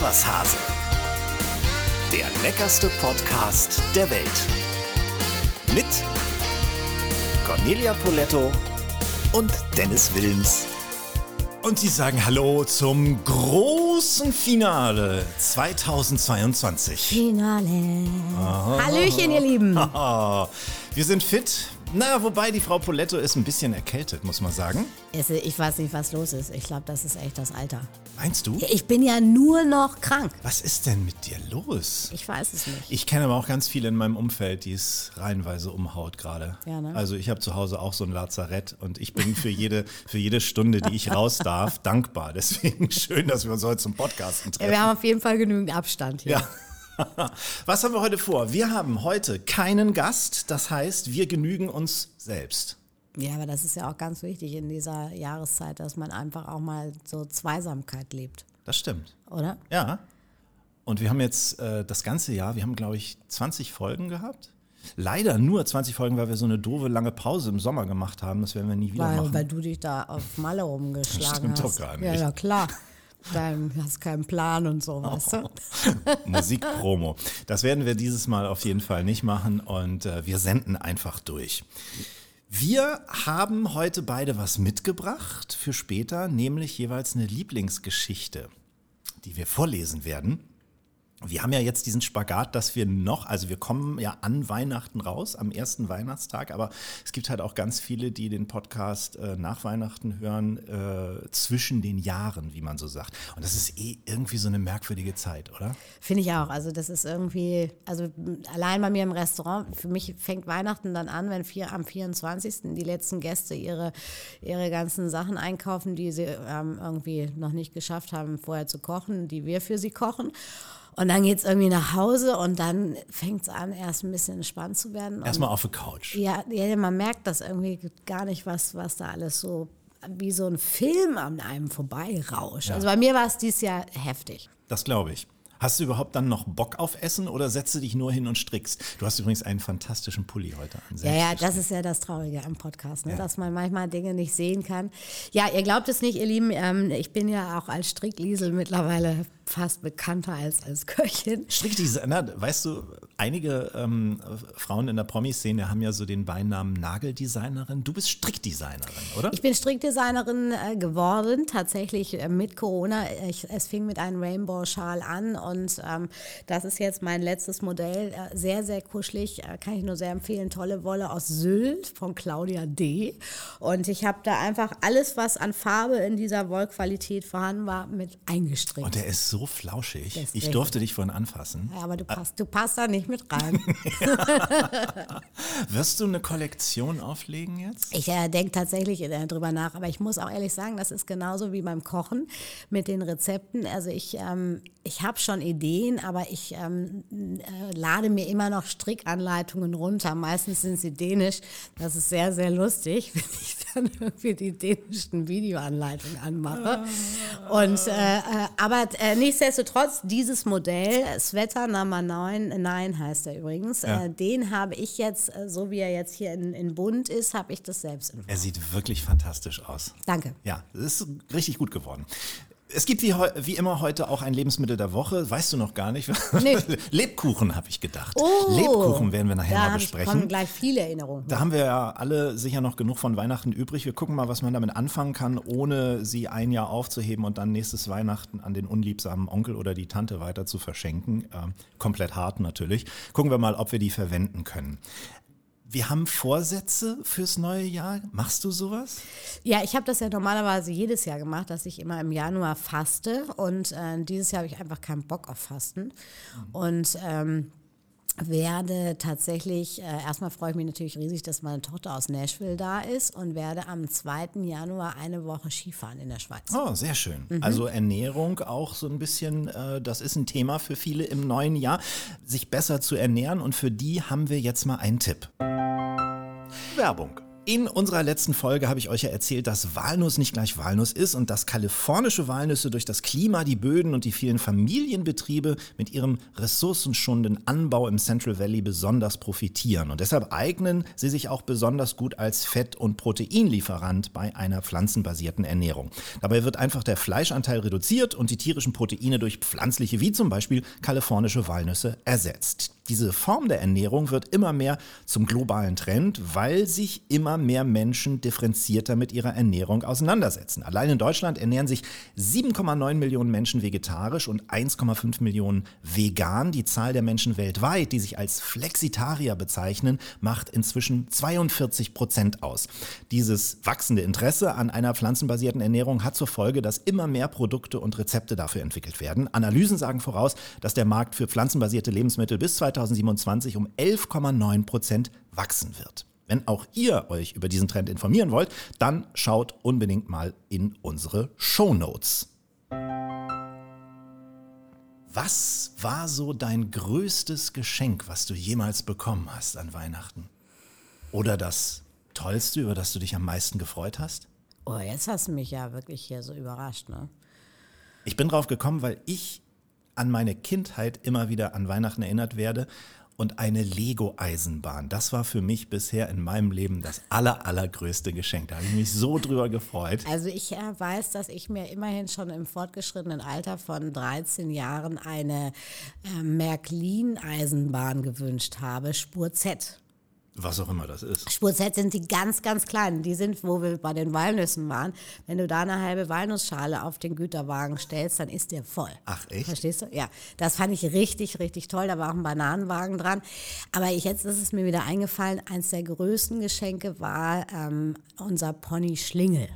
Was Hase. Der leckerste Podcast der Welt. Mit Cornelia Poletto und Dennis Wilms. Und sie sagen Hallo zum großen Finale 2022. Finale. Hallöchen, ihr Lieben. Wir sind fit. Na, wobei die Frau Poletto ist ein bisschen erkältet, muss man sagen. Ich weiß nicht, was los ist. Ich glaube, das ist echt das Alter. Meinst du? Ich bin ja nur noch krank. Was ist denn mit dir los? Ich weiß es nicht. Ich kenne aber auch ganz viele in meinem Umfeld, die es reihenweise umhaut gerade. Ja, ne? Also ich habe zu Hause auch so ein Lazarett und ich bin für jede, für jede Stunde, die ich raus darf, dankbar. Deswegen schön, dass wir uns heute zum Podcasten Ja, treffen. wir haben auf jeden Fall genügend Abstand hier. Ja. Was haben wir heute vor? Wir haben heute keinen Gast, das heißt, wir genügen uns selbst. Ja, aber das ist ja auch ganz wichtig in dieser Jahreszeit, dass man einfach auch mal so Zweisamkeit lebt, Das stimmt. oder? Ja. Und wir haben jetzt äh, das ganze Jahr, wir haben glaube ich 20 Folgen gehabt. Leider nur 20 Folgen, weil wir so eine doofe lange Pause im Sommer gemacht haben. Das werden wir nie wieder Weil, machen. weil du dich da auf Malle rumgeschlagen Stimmt doch hast. gar Ja, nicht. ja, klar. Dann hast keinen Plan und so, weißt du? Musikpromo. Das werden wir dieses Mal auf jeden Fall nicht machen und äh, wir senden einfach durch. Wir haben heute beide was mitgebracht für später, nämlich jeweils eine Lieblingsgeschichte, die wir vorlesen werden. Wir haben ja jetzt diesen Spagat, dass wir noch, also wir kommen ja an Weihnachten raus, am ersten Weihnachtstag, aber es gibt halt auch ganz viele, die den Podcast äh, nach Weihnachten hören, äh, zwischen den Jahren, wie man so sagt. Und das ist eh irgendwie so eine merkwürdige Zeit, oder? Finde ich auch. Also das ist irgendwie, also allein bei mir im Restaurant, für mich fängt Weihnachten dann an, wenn vier, am 24. die letzten Gäste ihre, ihre ganzen Sachen einkaufen, die sie ähm, irgendwie noch nicht geschafft haben, vorher zu kochen, die wir für sie kochen. Und dann geht es irgendwie nach Hause und dann fängt es an, erst ein bisschen spannend zu werden. Erstmal auf der Couch. ja, ja, man merkt das irgendwie gar nicht, was, was da alles so wie so ein Film an einem vorbeirauscht. Also bei mir war es dieses Jahr heftig. Das glaube ich. Hast du überhaupt dann noch Bock auf Essen oder setzt du dich nur hin und strickst? Du hast übrigens einen fantastischen Pulli heute an. Ja, ja, das ist ja das Traurige am Podcast, ne? dass man manchmal Dinge nicht sehen kann. Ja, ihr glaubt es nicht, ihr Lieben, ähm, ich bin ja auch als Strickliesel mittlerweile fast bekannter als als Köchin. Strickdesigner, weißt du, einige ähm, Frauen in der Promi-Szene haben ja so den Beinamen Nageldesignerin. Du bist Strickdesignerin, oder? Ich bin Strickdesignerin äh, geworden, tatsächlich äh, mit Corona. Ich, es fing mit einem Rainbow-Schal an und ähm, das ist jetzt mein letztes Modell. Äh, sehr, sehr kuschelig, äh, kann ich nur sehr empfehlen. Tolle Wolle aus Sylt von Claudia D. Und ich habe da einfach alles, was an Farbe in dieser Wollqualität vorhanden war, mit eingestrickt. Und der ist so flauschig. Ist Ich durfte dich vorhin anfassen. ja, aber du passt, du passt da nicht mit rein. Wirst du eine Kollektion auflegen jetzt? Ich äh, denke tatsächlich äh, drüber nach, aber ich muss auch ehrlich sagen, das ist genauso wie beim Kochen mit den Rezepten. Also ich, ähm, ich habe schon Ideen, aber ich ähm, äh, lade mir immer noch Strickanleitungen runter. Meistens sind sie dänisch. Das ist sehr, sehr lustig, wenn ich dann irgendwie die dänischen Videoanleitungen anmache. Und, äh, äh, aber äh, nichtsdestotrotz, dieses Modell, Sweater Nummer 9, 9 heißt er übrigens, Ja. äh, den habe ich jetzt, äh, so wie er jetzt hier in, in bunt ist, habe ich das selbst entworfen. Er sieht wirklich fantastisch aus. Danke. Ja, es ist richtig gut geworden. Es gibt wie, wie immer heute auch ein Lebensmittel der Woche. Weißt du noch gar nicht? Nee. Lebkuchen habe ich gedacht. Oh, Lebkuchen werden wir nachher da mal besprechen. kommen gleich viele Erinnerungen. Da haben wir ja alle sicher noch genug von Weihnachten übrig. Wir gucken mal, was man damit anfangen kann, ohne sie ein Jahr aufzuheben und dann nächstes Weihnachten an den unliebsamen Onkel oder die Tante weiter zu verschenken. Ähm, komplett hart natürlich. Gucken wir mal, ob wir die verwenden können. Wir haben Vorsätze fürs neue Jahr. Machst du sowas? Ja, ich habe das ja normalerweise jedes Jahr gemacht, dass ich immer im Januar faste und äh, dieses Jahr habe ich einfach keinen Bock auf Fasten und ähm, werde tatsächlich, äh, erstmal freue ich mich natürlich riesig, dass meine Tochter aus Nashville da ist und werde am 2. Januar eine Woche Skifahren in der Schweiz. Oh, sehr schön. Mhm. Also Ernährung auch so ein bisschen, äh, das ist ein Thema für viele im neuen Jahr, sich besser zu ernähren. Und für die haben wir jetzt mal einen Tipp. Werbung. In unserer letzten Folge habe ich euch ja erzählt, dass Walnuss nicht gleich Walnuss ist und dass kalifornische Walnüsse durch das Klima, die Böden und die vielen Familienbetriebe mit ihrem ressourcenschonenden Anbau im Central Valley besonders profitieren. Und deshalb eignen sie sich auch besonders gut als Fett- und Proteinlieferant bei einer pflanzenbasierten Ernährung. Dabei wird einfach der Fleischanteil reduziert und die tierischen Proteine durch pflanzliche, wie zum Beispiel kalifornische Walnüsse, ersetzt. Diese Form der Ernährung wird immer mehr zum globalen Trend, weil sich immer mehr Menschen differenzierter mit ihrer Ernährung auseinandersetzen. Allein in Deutschland ernähren sich 7,9 Millionen Menschen vegetarisch und 1,5 Millionen vegan. Die Zahl der Menschen weltweit, die sich als Flexitarier bezeichnen, macht inzwischen 42 Prozent aus. Dieses wachsende Interesse an einer pflanzenbasierten Ernährung hat zur Folge, dass immer mehr Produkte und Rezepte dafür entwickelt werden. Analysen sagen voraus, dass der Markt für pflanzenbasierte Lebensmittel bis 2027 um 11,9 Prozent wachsen wird. Wenn auch ihr euch über diesen Trend informieren wollt, dann schaut unbedingt mal in unsere Show Notes. Was war so dein größtes Geschenk, was du jemals bekommen hast an Weihnachten? Oder das Tollste, über das du dich am meisten gefreut hast? Oh, jetzt hast du mich ja wirklich hier so überrascht, ne? Ich bin drauf gekommen, weil ich an meine Kindheit immer wieder an Weihnachten erinnert werde und eine Lego-Eisenbahn. Das war für mich bisher in meinem Leben das aller, allergrößte Geschenk. Da habe ich mich so drüber gefreut. Also ich äh, weiß, dass ich mir immerhin schon im fortgeschrittenen Alter von 13 Jahren eine äh, Märklin-Eisenbahn gewünscht habe, Spur Z. Was auch immer das ist. Spur Z sind die ganz, ganz kleinen. Die sind, wo wir bei den Walnüssen waren. Wenn du da eine halbe Walnussschale auf den Güterwagen stellst, dann ist der voll. Ach, echt? Verstehst du? Ja, das fand ich richtig, richtig toll. Da war auch ein Bananenwagen dran. Aber ich, jetzt ist es mir wieder eingefallen, eins der größten Geschenke war ähm, unser Pony Schlingel.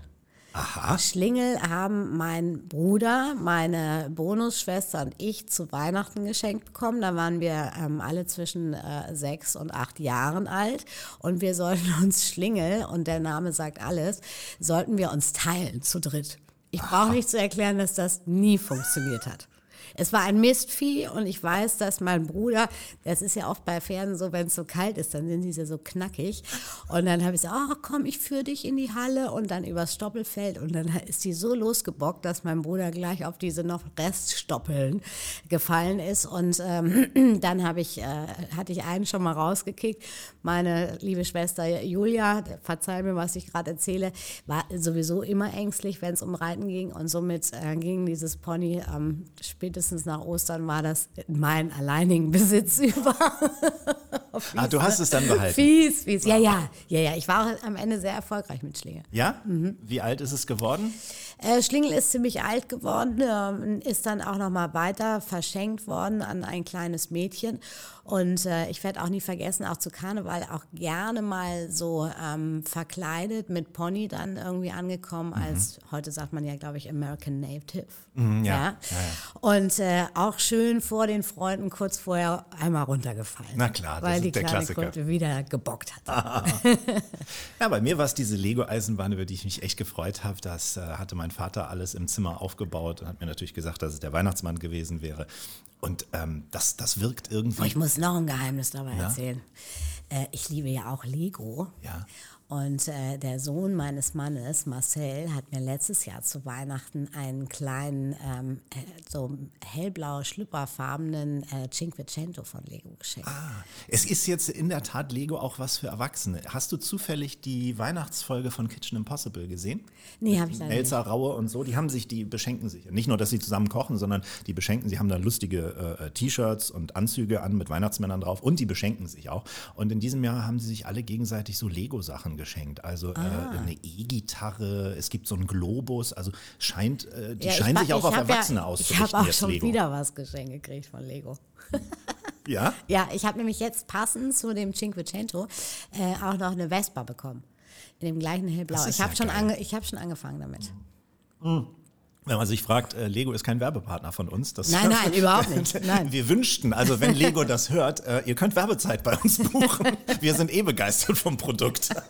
Aha. Schlingel haben mein Bruder, meine Bonusschwester und ich zu Weihnachten geschenkt bekommen. Da waren wir ähm, alle zwischen äh, sechs und acht Jahren alt und wir sollten uns Schlingel, und der Name sagt alles, sollten wir uns teilen zu dritt. Ich brauche nicht zu erklären, dass das nie funktioniert hat. Es war ein Mistvieh und ich weiß, dass mein Bruder, das ist ja oft bei Pferden so, wenn es so kalt ist, dann sind sie so knackig. Und dann habe ich gesagt, oh, komm, ich führe dich in die Halle und dann übers Stoppelfeld. Und dann ist die so losgebockt, dass mein Bruder gleich auf diese noch Reststoppeln gefallen ist. Und ähm, dann habe ich, äh, hatte ich einen schon mal rausgekickt. Meine liebe Schwester Julia, verzeih mir, was ich gerade erzähle, war sowieso immer ängstlich, wenn es um Reiten ging. Und somit äh, ging dieses Pony ähm, spätestens nach Ostern war das in meinen alleinigen Besitz über. ah, du hast es dann behalten. Fies, fies. Ja, ja, ja, ja. Ich war am Ende sehr erfolgreich mit Schlinge. Ja? Wie alt ist es geworden? Äh, Schlingel ist ziemlich alt geworden, ähm, ist dann auch noch mal weiter verschenkt worden an ein kleines Mädchen. Und äh, ich werde auch nie vergessen, auch zu Karneval auch gerne mal so ähm, verkleidet mit Pony dann irgendwie angekommen, als heute sagt man ja, glaube ich, American Native. Mhm, ja. Ja. Ja, ja. Und äh, auch schön vor den Freunden kurz vorher einmal runtergefallen. Na klar, das weil ist die der kleine Klassiker. Kröte wieder gebockt hat. Ja, bei mir war es diese Lego-Eisenbahn, über die ich mich echt gefreut habe. Das äh, hatte mein Vater alles im Zimmer aufgebaut und hat mir natürlich gesagt, dass es der Weihnachtsmann gewesen wäre. Und ähm, das, das wirkt irgendwie. Ich muss noch ein Geheimnis dabei Ja? erzählen. Äh, ich liebe ja auch Lego. Ja. Und äh, der Sohn meines Mannes, Marcel, hat mir letztes Jahr zu Weihnachten einen kleinen, ähm, äh, so hellblau schlüpperfarbenen äh, Cinquecento von Lego geschenkt. Ah, es ist jetzt in der Tat Lego auch was für Erwachsene. Hast du zufällig die Weihnachtsfolge von Kitchen Impossible gesehen? Nee, habe ich leider nicht. Elsa Raue und so, die haben sich, die beschenken sich. Nicht nur, dass sie zusammen kochen, sondern die beschenken, sie haben da lustige äh, T-Shirts und Anzüge an mit Weihnachtsmännern drauf und die beschenken sich auch. Und in diesem Jahr haben sie sich alle gegenseitig so Lego-Sachen geschenkt. Also Ah. äh, eine E-Gitarre, es gibt so einen Globus, also scheint, äh, die Ja, ich scheinen sich auch ich auf Erwachsene ja, Ich auszurichten. habe auch schon Lego. wieder was geschenkt gekriegt von Lego. Ja? Ja, ich habe nämlich jetzt passend zu dem Cinquecento äh, auch noch eine Vespa bekommen. In dem gleichen hellblau. Ich habe ja schon, ange ich hab schon angefangen damit. Wenn man sich fragt, äh, Lego ist kein Werbepartner von uns. Das Nein, nein, überhaupt nicht. Nein. Wir wünschten, also wenn Lego das hört, äh, ihr könnt Werbezeit bei uns buchen. Wir sind eh begeistert vom Produkt.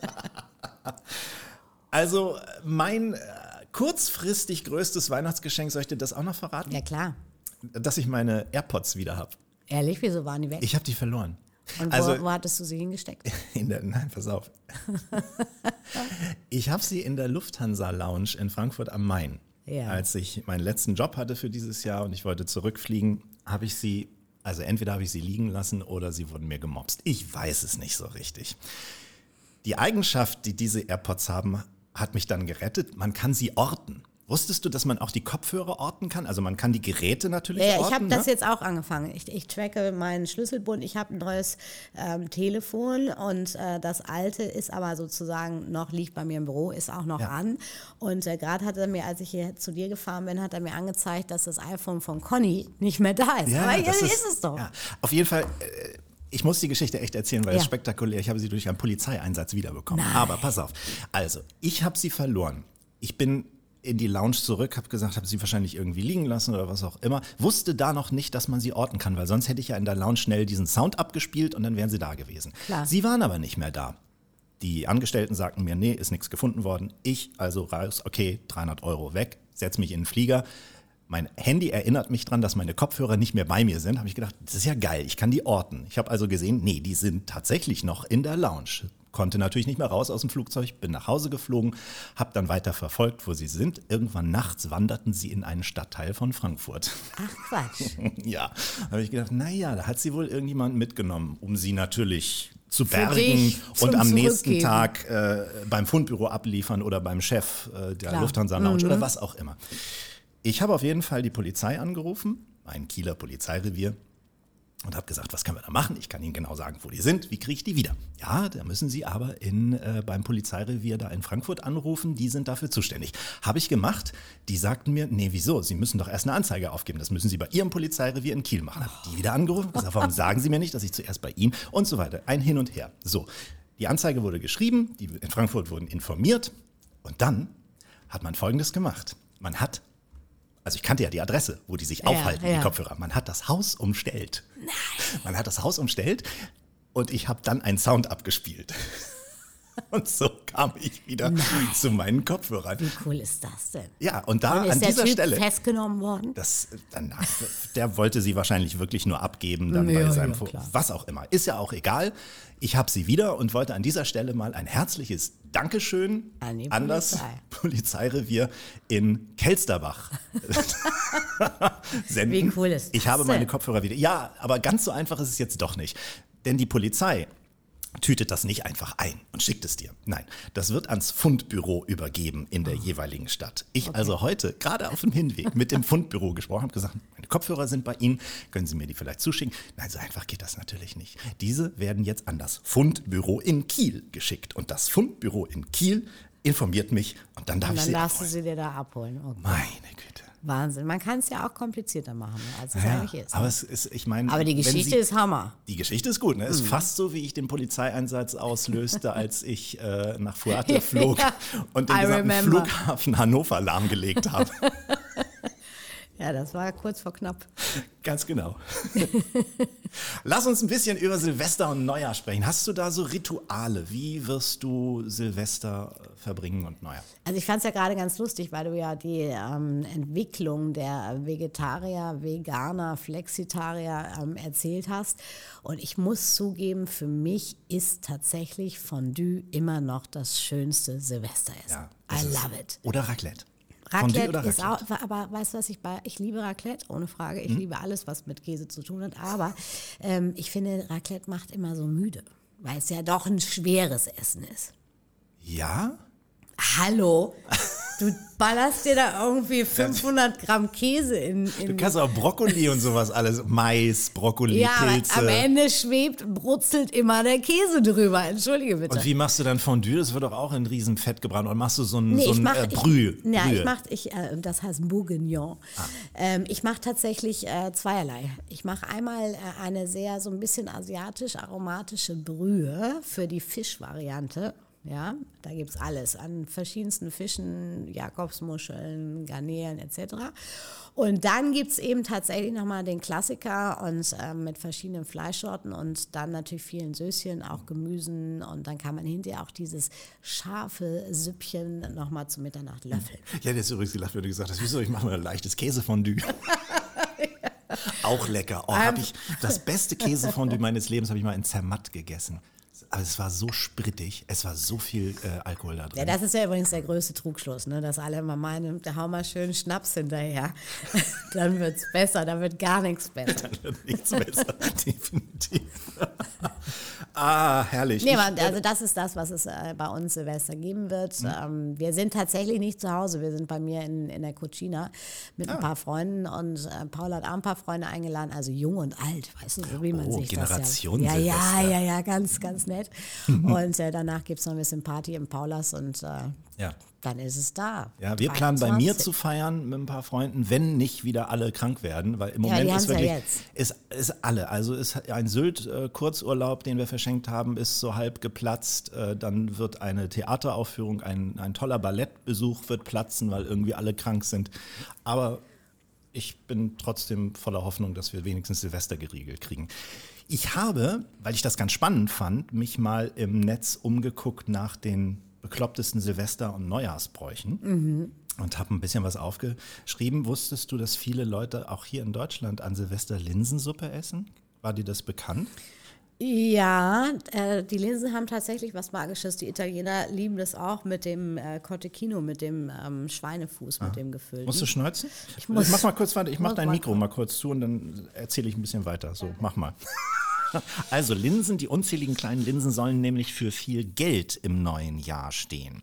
Also mein äh, kurzfristig größtes Weihnachtsgeschenk, soll ich dir das auch noch verraten? Ja, klar. Dass ich meine AirPods wieder habe. Ehrlich, wieso waren die weg? Ich habe die verloren. Und Also- wo, wo hattest du sie hingesteckt? In der, nein, pass auf. ich habe sie in der Lufthansa Lounge in Frankfurt am Main. Ja. Als ich meinen letzten Job hatte für dieses Jahr und ich wollte zurückfliegen, habe ich sie, also entweder habe ich sie liegen lassen oder sie wurden mir gemobst. Ich weiß es nicht so richtig. Die Eigenschaft, die diese AirPods haben, hat mich dann gerettet. Man kann sie orten. Wusstest du, dass man auch die Kopfhörer orten kann? Also man kann die Geräte natürlich Ja, ja, orten. ich habe das ne? jetzt auch angefangen. Ich, ich tracke meinen Schlüsselbund. Ich habe ein neues ähm, Telefon und äh, das alte ist aber sozusagen noch, liegt bei mir im Büro, ist auch noch Ja. an. Und äh, gerade hat er mir, als ich hier zu dir gefahren bin, hat er mir angezeigt, dass das iPhone von Conny nicht mehr da ist. aber das ja, ist, es doch. Ja, auf jeden Fall, äh, ich muss die Geschichte echt erzählen, weil es Ja. ist spektakulär. Ich habe sie durch einen Polizeieinsatz wiederbekommen. Aber pass auf. Also, ich habe sie verloren. Ich bin in die Lounge zurück, habe gesagt, habe sie wahrscheinlich irgendwie liegen lassen oder was auch immer. Wusste da noch nicht, dass man sie orten kann, weil sonst hätte ich ja in der Lounge schnell diesen Sound abgespielt und dann wären sie da gewesen. Klar. Sie waren aber nicht mehr da. Die Angestellten sagten mir, nee, ist nichts gefunden worden. Ich also raus, okay, 300 Euro weg, setz mich in den Flieger. Mein Handy erinnert mich dran, dass meine Kopfhörer nicht mehr bei mir sind. Habe ich gedacht, das ist ja geil, ich kann die orten. Ich habe also gesehen, nee, die sind tatsächlich noch in der Lounge. Konnte natürlich nicht mehr raus aus dem Flugzeug, bin nach Hause geflogen, habe dann weiter verfolgt, wo sie sind. Irgendwann nachts wanderten sie in einen Stadtteil von Frankfurt. Ach Quatsch. Ja, habe ich gedacht, naja, da hat sie wohl irgendjemand mitgenommen, um sie natürlich zu bergen und am nächsten. Tag äh, beim Fundbüro abliefern oder beim Chef äh, der Klar. Lufthansa Lounge oder was auch immer. Ich habe auf jeden Fall die Polizei angerufen, ein Kieler Polizeirevier, und habe gesagt, was können wir da machen? Ich kann Ihnen genau sagen, wo die sind. Wie kriege ich die wieder? Ja, da müssen Sie aber in, äh, beim Polizeirevier da in Frankfurt anrufen. Die sind dafür zuständig. Habe ich gemacht. Die sagten mir, nee, wieso? Sie müssen doch erst eine Anzeige aufgeben. Das müssen Sie bei Ihrem Polizeirevier in Kiel machen. Habe die wieder angerufen. Gesagt, warum sagen Sie mir nicht, dass ich zuerst bei Ihnen und so weiter. Ein Hin und Her. So, die Anzeige wurde geschrieben. Die in Frankfurt wurden informiert. Und dann hat man Folgendes gemacht. Man hat also ich kannte ja die Adresse, wo die sich Ja, aufhalten, ja. die Kopfhörer. Man hat das Haus umstellt. Man hat das Haus umstellt und ich habe dann einen Sound abgespielt. Und so kam ich wieder zu meinen Kopfhörern. Wie cool ist das denn? Ja, und da Und an dieser Typ Stelle. festgenommen worden? Das, dann, der wollte sie wahrscheinlich wirklich nur abgeben, dann Ja, bei seinem ja, was auch immer. Ist ja auch egal. Ich habe sie wieder und wollte an dieser Stelle mal ein herzliches Dankeschön An die das Polizei. Polizeirevier in Kelsterbach senden. Wie cool ist Ich das habe meine? Kopfhörer wieder. Ja, aber ganz so einfach ist es jetzt doch nicht. Denn die Polizei tütet das nicht einfach ein und schickt es dir. Nein, das wird ans Fundbüro übergeben in der jeweiligen Stadt. Ich also heute, gerade auf dem Hinweg, mit dem Fundbüro gesprochen, habe gesagt, meine Kopfhörer sind bei Ihnen, können Sie mir die vielleicht zuschicken? Nein, so einfach geht das natürlich nicht. Diese werden jetzt an das Fundbüro in Kiel geschickt. Und das Fundbüro in Kiel informiert mich und dann darf Und ich dann sie darfst du sie dir da abholen. Okay. Meine Güte. Wahnsinn. Man kann es ja auch komplizierter machen, als es Ja, eigentlich ist. aber es ist, ich meine, Aber die Geschichte Sie- ist Hammer. Die Geschichte ist gut, ne? Mhm. Ist fast so, wie ich den Polizeieinsatz auslöste, als ich äh, nach Fuerte flog Ja, und den I gesamten remember. Flughafen Hannover lahmgelegt habe. Ja, das war kurz vor knapp. Ganz genau. Lass uns ein bisschen über Silvester und Neujahr sprechen. Hast du da so Rituale? Wie wirst du Silvester äh, verbringen und Neujahr? Also ich fand es ja gerade ganz lustig, weil du ja die ähm, Entwicklung der Vegetarier, Veganer, Flexitarier ähm, erzählt hast. Und ich muss zugeben, für mich ist tatsächlich Fondue immer noch das schönste Silvesteressen. das I love it. Oder Raclette? Raclette ist auch, Raclette? aber weißt du, was ich bei, ich liebe Raclette, ohne Frage. Ich liebe alles, was mit Käse zu tun hat. Aber ähm, ich finde, Raclette macht immer so müde, weil es ja doch ein schweres Essen ist. Ja? Hallo? Du ballerst dir da irgendwie 500 Gramm Käse in, in Du kannst auch Brokkoli und sowas alles. Mais, Brokkoli, ja, Pilze. am Ende schwebt, brutzelt immer der Käse drüber. Entschuldige bitte. Und wie machst du dann Fondue? Das wird doch auch in Riesenfett gebrannt. Und machst du so ein, Nee, so ein mache äh, Brühe? Ja, Brühe. ich mache, ich, äh, das heißt Bourguignon. Ah. Ähm, ich mache tatsächlich äh, zweierlei. Ich mache einmal äh, eine sehr so ein bisschen asiatisch-aromatische Brühe für die Fischvariante. Ja, da gibt es alles an verschiedensten Fischen, Jakobsmuscheln, Garnelen etc. Und dann gibt es eben tatsächlich nochmal den Klassiker und äh, mit verschiedenen Fleischsorten und dann natürlich vielen Söschen, auch Gemüsen und dann kann man hinterher auch dieses scharfe Süppchen nochmal zu Mitternacht löffeln. Ich hätte jetzt übrigens gelacht, wenn du gesagt hast, wieso, ich mache mal ein leichtes Käsefondue. Auch lecker. Oh, hab ich das beste Käsefondue meines Lebens habe ich mal in Zermatt gegessen. Aber es war so sprittig, es war so viel äh, Alkohol da drin. Ja, das ist ja übrigens der größte Trugschluss, ne? dass alle immer meinen, da hau mal schön Schnaps hinterher. dann wird es besser, dann wird gar nichts besser. Dann wird nichts besser, definitiv. ah, herrlich. Nee, aber also das ist das, was es äh, bei uns Silvester geben wird. Mhm. Ähm, wir sind tatsächlich nicht zu Hause. Wir sind bei mir in, in der Cucina mit Ah. ein paar Freunden und äh, Paul hat auch ein paar Freunde eingeladen, also jung und alt, weißt du, so wie man Oh, sich Generation das ja... Ja, ja, ja, ja, ganz, ganz nett. und äh, danach gibt es noch ein bisschen Party im Paulas und äh, Ja. dann ist es da. Ja, wir planen bei mir 23. zu feiern mit ein paar Freunden, wenn nicht wieder alle krank werden, weil im Ja, Moment die ist ja wirklich, jetzt. ist, ist alle, also ist ein Sylt-Kurzurlaub, den wir verschenkt haben, ist so halb geplatzt, Äh, dann wird eine Theateraufführung, ein, ein toller Ballettbesuch wird platzen, weil irgendwie alle krank sind, aber ich bin trotzdem voller Hoffnung, dass wir wenigstens Silvester geregelt kriegen. Ich habe, weil ich das ganz spannend fand, mich mal im Netz umgeguckt nach den beklopptesten Silvester- und Neujahrsbräuchen und habe ein bisschen was aufgeschrieben. Wusstest du, dass viele Leute auch hier in Deutschland an Silvester Linsensuppe essen? War dir das bekannt? Ja, äh, die Linsen haben tatsächlich was Magisches. Die Italiener lieben das auch mit dem äh, Cotechino, mit dem ähm, Schweinefuß, mit dem gefüllten. Musst du schneuzen? Ich, muss- mach mal kurz weiter. Ich mach dein Mikro mal kurz zu und dann erzähle ich ein bisschen weiter. So, mach mal. Also Linsen, die unzähligen kleinen Linsen sollen nämlich für viel Geld im neuen Jahr stehen.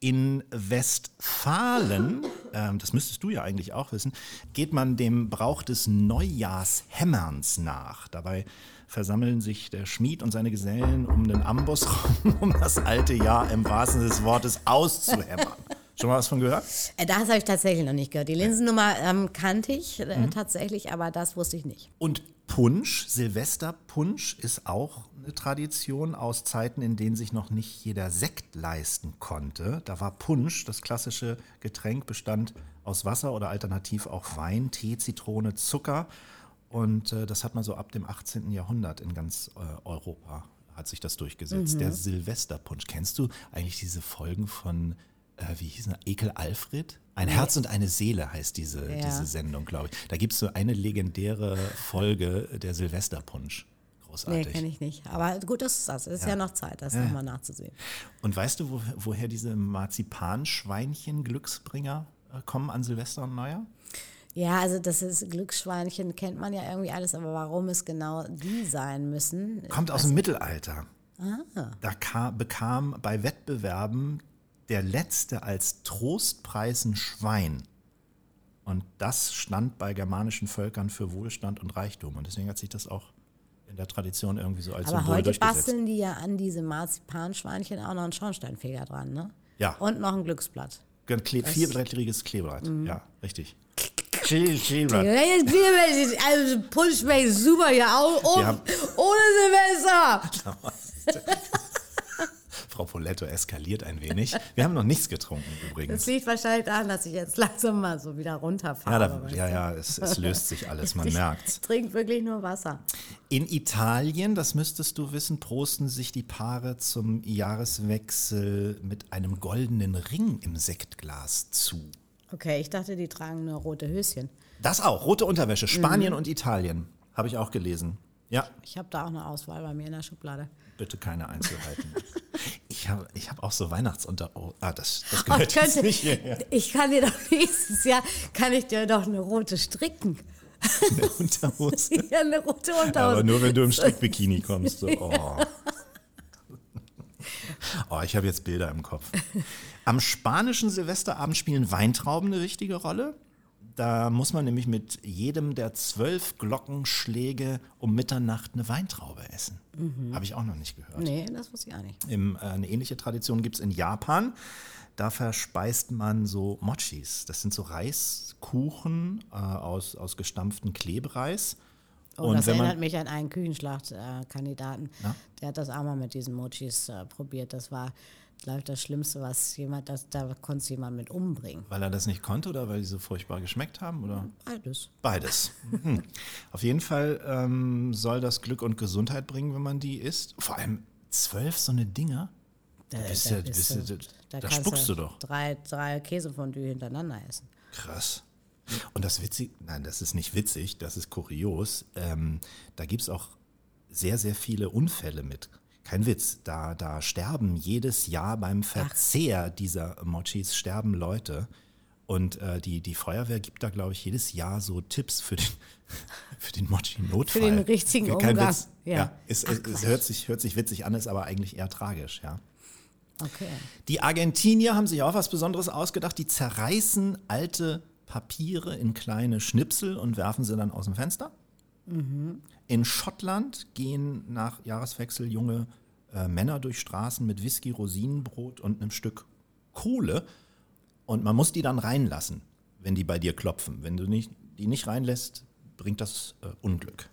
In Westfalen, ähm, das müsstest du ja eigentlich auch wissen, geht man dem Brauch des Neujahrshämmerns nach. Dabei versammeln sich der Schmied und seine Gesellen um den Amboss rum, um das alte Jahr im wahrsten Sinne des Wortes auszuhämmern. Schon mal was von gehört? Äh, das habe ich tatsächlich noch nicht gehört. Die Linsennummer ähm, kannte ich äh, Mhm. tatsächlich, aber das wusste ich nicht. Und Punsch, Silvesterpunsch, ist auch eine Tradition aus Zeiten, in denen sich noch nicht jeder Sekt leisten konnte. Da war Punsch, das klassische Getränk, bestand aus Wasser oder alternativ auch Wein, Tee, Zitrone, Zucker. Und äh, das hat man so ab dem 18. Jahrhundert in ganz äh, Europa hat sich das durchgesetzt. Der Silvesterpunsch. Kennst du eigentlich diese Folgen von, äh, wie hieß er, Ekel Alfred? Ein Herz und eine Seele heißt diese, Ja. diese Sendung, glaube ich. Da gibt es so eine legendäre Folge, der Silvesterpunsch. Nee, Großartig. kenne ich nicht. Aber gut, das ist das. Es ist ja. noch Zeit, das nochmal nachzusehen. und weißt du, wo, woher diese Marzipanschweinchen, Glücksbringer äh, kommen an Silvester und Neujahr? Ja, also das ist Glücksschweinchen, kennt man ja irgendwie alles, aber warum es genau die sein müssen? Kommt aus dem Mittelalter. Da kam, bekam bei Wettbewerben der Letzte als Trostpreis ein Schwein. Und das stand bei germanischen Völkern für Wohlstand und Reichtum. Und deswegen hat sich das auch in der Tradition irgendwie so als Aber Symbol heute basteln die ja an diese Marzipanschweinchen auch noch einen Schornsteinfeger dran, ne? Ja. Und noch ein Glücksblatt. Ein Kle vierblättriges Kleeblatt. Mhm. Ja, richtig. Kle- Kleeblatt. Ja, jetzt ich, also Punsch super hier auch um, ohne Silvester. Frau Poletto eskaliert ein wenig. Wir haben noch nichts getrunken Das übrigens. liegt wahrscheinlich daran, dass ich jetzt langsam mal so wieder Ja, runterfahre. da, weißt ja, ja, es, es löst sich alles, man ich merkt's. trinke wirklich nur Wasser. In Italien, das müsstest du wissen, prosten sich die Paare zum Jahreswechsel mit einem goldenen Ring im Sektglas zu. Okay, ich dachte, die tragen nur rote Höschen. Das auch, rote Unterwäsche, Mhm. Spanien und Italien, habe ich auch gelesen. Ja, Ich habe da auch eine Auswahl bei mir in der Schublade. bitte keine Einzelheiten. ich habe ich hab auch so Weihnachtsunter... Oh, ah, das, das Oh, gehört ich, jetzt könnte, nicht hierher. ich kann dir doch nächstes Jahr, kann ich dir doch eine rote stricken. Eine Unterhose. Ja, eine rote Unterhose. aber nur wenn du im Strickbikini kommst. So. Oh. Oh, ich habe jetzt Bilder im Kopf. Am spanischen Silvesterabend spielen Weintrauben eine wichtige Rolle. Da muss man nämlich mit jedem der zwölf Glockenschläge um Mitternacht eine Weintraube essen. Habe ich auch noch nicht gehört. Nee, das wusste ich auch nicht. Im, äh, eine ähnliche Tradition gibt es in Japan. Da verspeist man so Mochis. Das sind so Reiskuchen äh, aus, aus gestampftem Klebereis. Oh, das wenn man- erinnert mich an einen Küchenschlacht-Kandidaten. Na? Der hat das auch mal mit diesen Mochis äh, probiert. Das war, glaube ich, das Schlimmste, was jemand, das, da konnte jemand mit umbringen. Weil er das nicht konnte oder weil die so furchtbar geschmeckt haben? Oder? Beides. Beides. Mhm. Auf jeden Fall ähm, soll das Glück und Gesundheit bringen, wenn man die isst. Vor allem zwölf so eine Dinger. Da, bist da du, bist du- da da spuckst du doch. Drei, drei Käsefondue hintereinander essen. Krass. Und das witzig, nein, das ist nicht witzig, das ist kurios. Ähm, da gibt es auch sehr, sehr viele Unfälle mit. Kein Witz, da, da sterben jedes Jahr beim Verzehr dieser Mochis sterben Leute. Und äh, die, die Feuerwehr gibt da, glaube ich, jedes Jahr so Tipps für den, für den Mochi-Notfall. Für den richtigen Kein Umgang. Witz. Ja. Ja. es, Ach, es, hört, sich, hört sich witzig an, ist aber eigentlich eher tragisch, ja. Okay. Die Argentinier haben sich auch was Besonderes ausgedacht. Die zerreißen alte Papiere in kleine Schnipsel und werfen sie dann aus dem Fenster. In Schottland gehen nach Jahreswechsel junge äh, Männer durch Straßen mit Whisky, Rosinenbrot und einem Stück Kohle. Und man muss die dann reinlassen, wenn die bei dir klopfen. Wenn du nicht, die nicht reinlässt, bringt das äh, Unglück.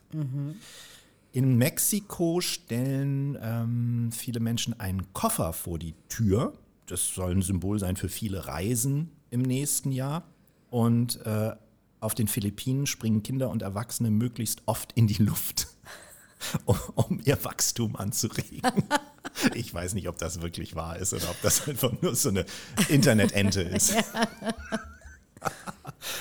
In Mexiko stellen ähm, viele Menschen einen Koffer vor die Tür. Das soll ein Symbol sein für viele Reisen im nächsten Jahr. Und äh, auf den Philippinen springen Kinder und Erwachsene möglichst oft in die Luft, um, um ihr Wachstum anzuregen. Ich weiß nicht, ob das wirklich wahr ist oder ob das einfach nur so eine Internetente ist.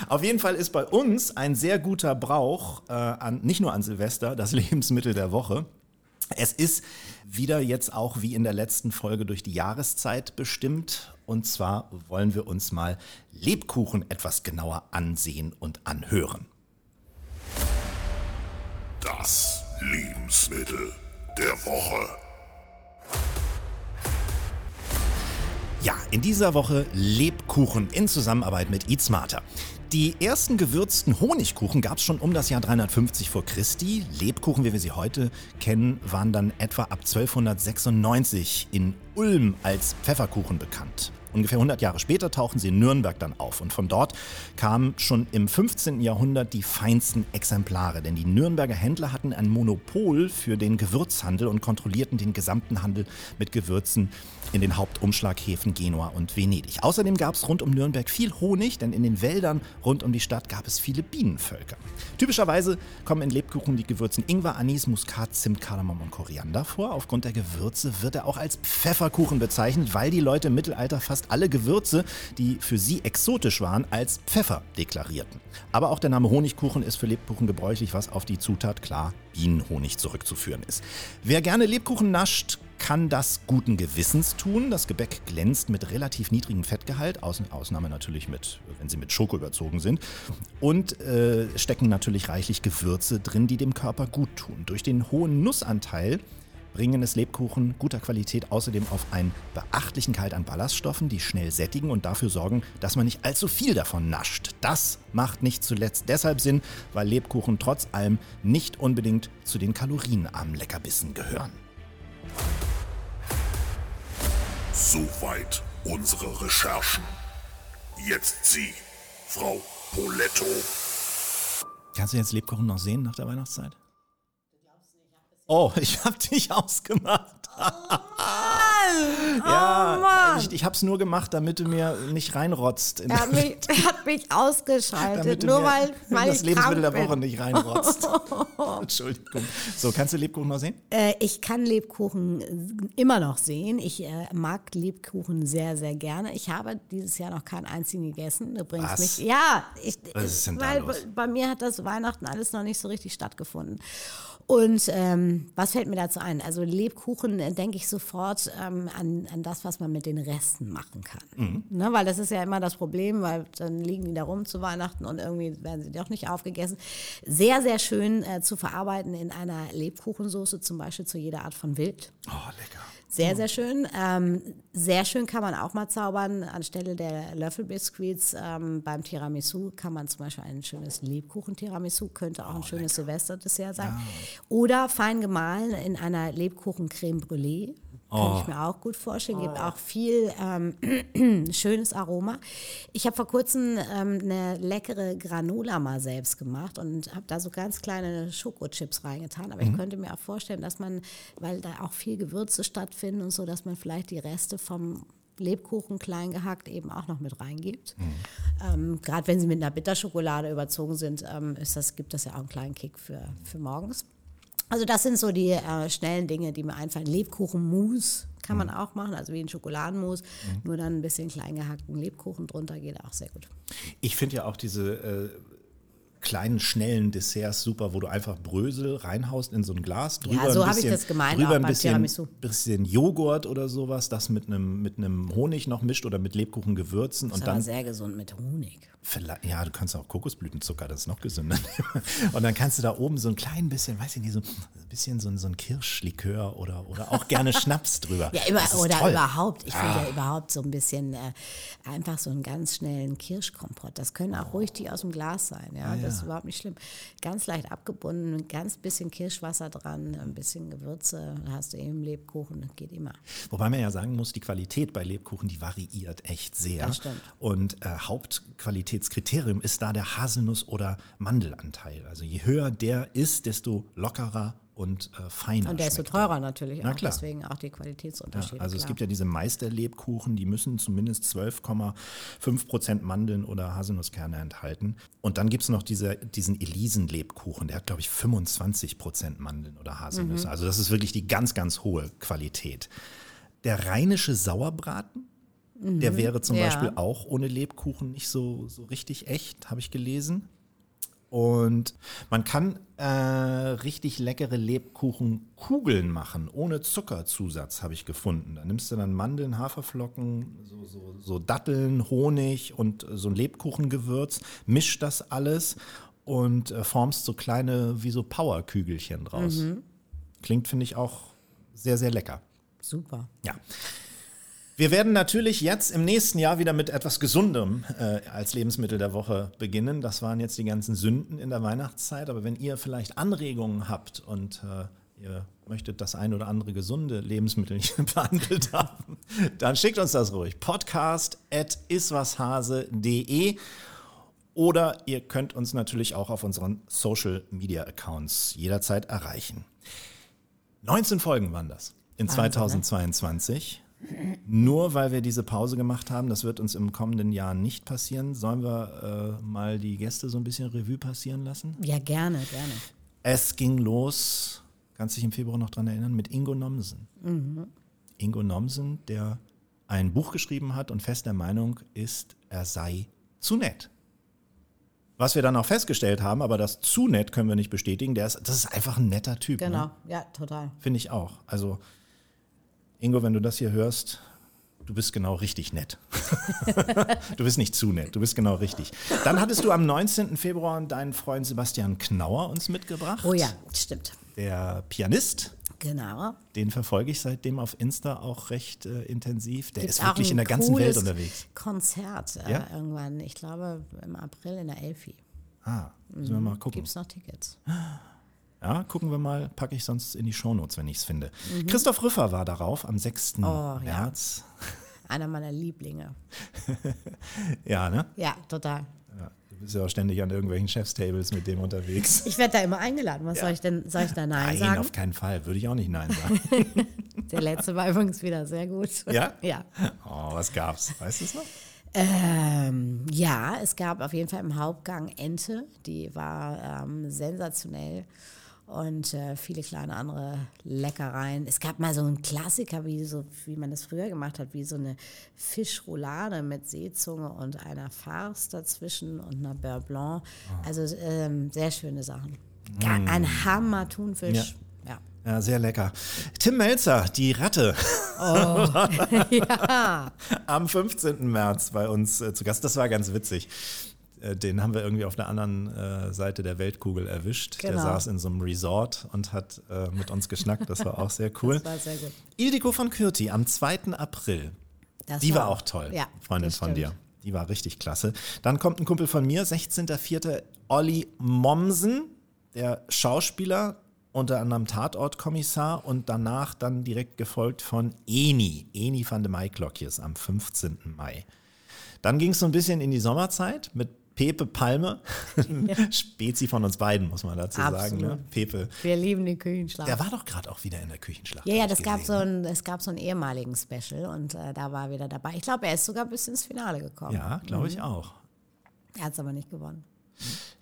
Auf jeden Fall ist bei uns ein sehr guter Brauch, äh, an, nicht nur an Silvester, das Lebensmittel der Woche. Es ist wieder jetzt auch wie in der letzten Folge durch die Jahreszeit bestimmt. Und zwar wollen wir uns mal Lebkuchen etwas genauer ansehen und anhören. Das Lebensmittel der Woche. Ja, in dieser Woche Lebkuchen in Zusammenarbeit mit Eat Smarter. Die ersten gewürzten Honigkuchen gab es schon um das Jahr 350 vor Christi. Lebkuchen, wie wir sie heute kennen, waren dann etwa ab 1296 in Ulm als Pfefferkuchen bekannt. Ungefähr 100 Jahre später tauchen sie in Nürnberg dann auf und von dort kamen schon im 15. Jahrhundert die feinsten Exemplare, denn die Nürnberger Händler hatten ein Monopol für den Gewürzhandel und kontrollierten den gesamten Handel mit Gewürzen in den Hauptumschlaghäfen Genua und Venedig. Außerdem gab es rund um Nürnberg viel Honig, denn in den Wäldern rund um die Stadt gab es viele Bienenvölker. Typischerweise kommen in Lebkuchen die Gewürzen Ingwer, Anis, Muskat, Zimt, Kardamom und Koriander vor. Aufgrund der Gewürze wird er auch als Pfefferkuchen bezeichnet, weil die Leute im Mittelalter fast alle Gewürze, die für sie exotisch waren, als Pfeffer deklarierten. Aber auch der Name Honigkuchen ist für Lebkuchen gebräuchlich, was auf die Zutat klar Bienenhonig zurückzuführen ist. Wer gerne Lebkuchen nascht, kann das guten Gewissens tun. Das Gebäck glänzt mit relativ niedrigem Fettgehalt, Ausnahme natürlich mit, wenn sie mit Schoko überzogen sind. Und äh, stecken natürlich reichlich Gewürze drin, die dem Körper gut tun. Durch den hohen Nussanteil bringen es Lebkuchen guter Qualität außerdem auf einen beachtlichen Gehalt an Ballaststoffen, die schnell sättigen und dafür sorgen, dass man nicht allzu viel davon nascht. Das macht nicht zuletzt deshalb Sinn, weil Lebkuchen trotz allem nicht unbedingt zu den kalorienarmen Leckerbissen gehören. Soweit unsere Recherchen. Jetzt Sie, Frau Poletto. Kannst du jetzt Lebkuchen noch sehen nach der Weihnachtszeit? Oh, ich hab dich ausgemacht. ja, ich, ich hab's nur gemacht, damit du mir nicht reinrotzt. In Er hat mich, er hat mich ausgeschaltet, damit du nur mir weil, weil das ich Lebensmittel der Woche bin. nicht reinrotzt. Entschuldigung. So, kannst du Lebkuchen noch sehen? Äh, ich kann Lebkuchen immer noch sehen. Ich äh, mag Lebkuchen sehr, sehr gerne. Ich habe dieses Jahr noch keinen einzigen gegessen. Du bringst Was? mich. Ja, ich, Was ist denn da weil los? bei mir hat das Weihnachten alles noch nicht so richtig stattgefunden. Und ähm, was fällt mir dazu ein? Also Lebkuchen äh, denke ich sofort ähm, an, an das, was man mit den Resten machen kann. Mhm. Ne, weil das ist ja immer das Problem, weil dann liegen die da rum zu Weihnachten und irgendwie werden sie doch nicht aufgegessen. Sehr, sehr schön äh, zu verarbeiten in einer Lebkuchensoße, zum Beispiel zu jeder Art von Wild. Oh, lecker. Sehr, sehr schön. Ähm, sehr schön kann man auch mal zaubern. Anstelle der Löffelbiskuits ähm, beim Tiramisu kann man zum Beispiel ein schönes Lebkuchen-Tiramisu, könnte auch ein schönes Silvesterdessert sein. Oder fein gemahlen in einer Lebkuchen-Creme Brûlée. Kann ich mir auch gut vorstellen. Gibt auch viel ähm, schönes Aroma. Ich habe vor kurzem ähm, eine leckere Granola mal selbst gemacht und habe da so ganz kleine Schokochips reingetan. Aber ich könnte mir auch vorstellen, dass man, weil da auch viel Gewürze stattfinden und so, dass man vielleicht die Reste vom Lebkuchen klein gehackt eben auch noch mit reingibt. Ähm, Gerade wenn sie mit einer Bitterschokolade überzogen sind, ähm, ist das, gibt das ja auch einen kleinen Kick für, für morgens. Also das sind so die äh, schnellen Dinge, die mir einfallen. Lebkuchenmus kann man auch machen, also wie ein Schokoladenmus, nur dann ein bisschen klein gehackten Lebkuchen drunter geht auch sehr gut. Ich finde ja auch diese äh, kleinen, schnellen Desserts super, wo du einfach Brösel reinhaust in so ein Glas. Drüber so ein hab ich das gemeint, Drüber ein bisschen, bisschen Joghurt oder sowas, das mit einem mit einem Honig noch mischt oder mit Lebkuchengewürzen Das und ist aber dann sehr gesund mit Honig. Vielleicht, ja, du kannst auch Kokosblütenzucker, das ist noch gesünder. Und dann kannst du da oben so ein klein bisschen, weiß ich nicht, so ein bisschen so, ein- so ein Kirschlikör oder, oder auch gerne Schnaps drüber. Ja, über, oder toll. überhaupt. Ich finde ja überhaupt so ein bisschen äh, einfach so einen ganz schnellen Kirschkompott. Das können auch ruhig die aus dem Glas sein. Ja, das ist überhaupt nicht schlimm. Ganz leicht abgebunden, ein ganz bisschen Kirschwasser dran, ein bisschen Gewürze. Da hast du eben Lebkuchen, das geht immer. Wobei man ja sagen muss, die Qualität bei Lebkuchen, die variiert echt sehr. Das stimmt. Und äh, Hauptqualitätskriterium ist da der Haselnuss- oder Mandelanteil. Also je höher der ist, desto lockerer und äh, feiner Und er. teurer natürlich Na auch, klar. deswegen auch die Ja, Qualitätsunterschiede. also es klar. gibt ja diese Meisterlebkuchen, die müssen zumindest 12,5 Prozent Mandeln oder Haselnusskerne enthalten. Und dann gibt es noch diese, diesen Elisen-Lebkuchen, der hat, glaube ich, 25 Prozent Mandeln oder Haselnüsse. Mhm. Also das ist wirklich die ganz, ganz hohe Qualität. Der rheinische Sauerbraten, der wäre zum Mhm. Ja. Beispiel auch ohne Lebkuchen nicht so, so richtig echt, habe ich gelesen. Und man kann äh, richtig leckere Lebkuchenkugeln machen, ohne Zuckerzusatz, habe ich gefunden. Da nimmst du dann Mandeln, Haferflocken, so, so, so Datteln, Honig und so ein Lebkuchengewürz, mischst das alles und äh, formst so kleine, wie so Powerkügelchen draus. Klingt, finde ich, auch sehr, sehr lecker. Super. Ja. Wir werden natürlich jetzt im nächsten Jahr wieder mit etwas Gesundem äh, als Lebensmittel der Woche beginnen. Das waren jetzt die ganzen Sünden in der Weihnachtszeit. Aber wenn ihr vielleicht Anregungen habt und äh, ihr möchtet das ein oder andere gesunde Lebensmittel hier behandelt haben, dann schickt uns das ruhig. Podcast at iswashase.de oder ihr könnt uns natürlich auch auf unseren Social Media Accounts jederzeit erreichen. 19 Folgen waren das in 2022. Nur weil wir diese Pause gemacht haben, das wird uns im kommenden Jahr nicht passieren. Sollen wir äh, mal die Gäste so ein bisschen Revue passieren lassen? Ja, gerne, gerne. Es ging los, kannst dich im Februar noch dran erinnern, mit Ingo Nomsen. Ingo Nomsen, der ein Buch geschrieben hat und fest der Meinung ist, er sei zu nett. Was wir dann auch festgestellt haben, aber das zu nett können wir nicht bestätigen, der ist, das ist einfach ein netter Typ. Ne? Genau, ja, total. Finde ich auch. Also, Ingo, wenn du das hier hörst, du bist genau richtig nett. du bist nicht zu nett, du bist genau richtig. Dann hattest du am 19. Februar deinen Freund Sebastian Knauer uns mitgebracht. Oh ja, stimmt. Der Pianist, Genau. den verfolge ich seitdem auf Insta auch recht äh, intensiv. Der Gibt's ist wirklich in der ganzen Welt unterwegs. Konzert äh, Ja? irgendwann, ich glaube im April in der Elfi. Ah, müssen wir mal gucken. Gibt es noch Tickets? Ja, gucken wir mal, packe ich sonst in die Shownotes, wenn ich es finde. Christoph Rüffer war darauf am 6. Mhm. Oh, ja. März. Einer meiner Lieblinge. Ja, ne? Ja, total. Ja, du bist ja auch ständig an irgendwelchen Chefstables mit dem unterwegs. Ich werde da immer eingeladen. Was soll ich denn, soll ich da Nein, Nein, sagen? auf keinen Fall. Würde ich auch nicht Nein sagen. Der letzte war übrigens wieder sehr gut. Ja? Ja. Oh, was gab's? Weißt du es noch? Ähm, ja, es gab auf jeden Fall im Hauptgang Ente, die war ähm, sensationell und äh, viele kleine andere Leckereien. Es gab mal so einen Klassiker, wie, so, wie man das früher gemacht hat, wie so eine Fischroulade mit Seezunge und einer Farce dazwischen und einer Beurre Blanc. Also ähm, sehr schöne Sachen. Ga- Ein Hammer Thunfisch. Ja. Ja, sehr lecker. Tim Melzer, die Ratte. ja. Am 15. März bei uns äh, zu Gast. Das war ganz witzig. Äh, Den haben wir irgendwie auf der anderen äh, Seite der Weltkugel erwischt. Der Genau. saß in so einem Resort und hat äh, mit uns geschnackt. Das war auch sehr cool. Das war sehr gut. Ildiko von Kürti am 2. April. Das Die war auch toll, Ja, Freundin von dir. Die war richtig klasse. Dann kommt ein Kumpel von mir, 16.04. Olli Mommsen, der Schauspieler, unter anderem Tatortkommissar und danach dann direkt gefolgt von Eni, Eni van de Maiklokjes am 15. Mai. Dann ging es so ein bisschen in die Sommerzeit mit Pepe Palme, Spezi von uns beiden, muss man dazu sagen. Ne? Absolut. Pepe, Wir lieben den Küchenschlaf. der war doch gerade auch wieder in der Küchenschlacht. Ja, ja, das gab, so ne? ein, es gab so einen ehemaligen Special und äh, da war er wieder dabei. Ich glaube, er ist sogar bis ins Finale gekommen. Ja, glaube ich auch. Er hat es aber nicht gewonnen.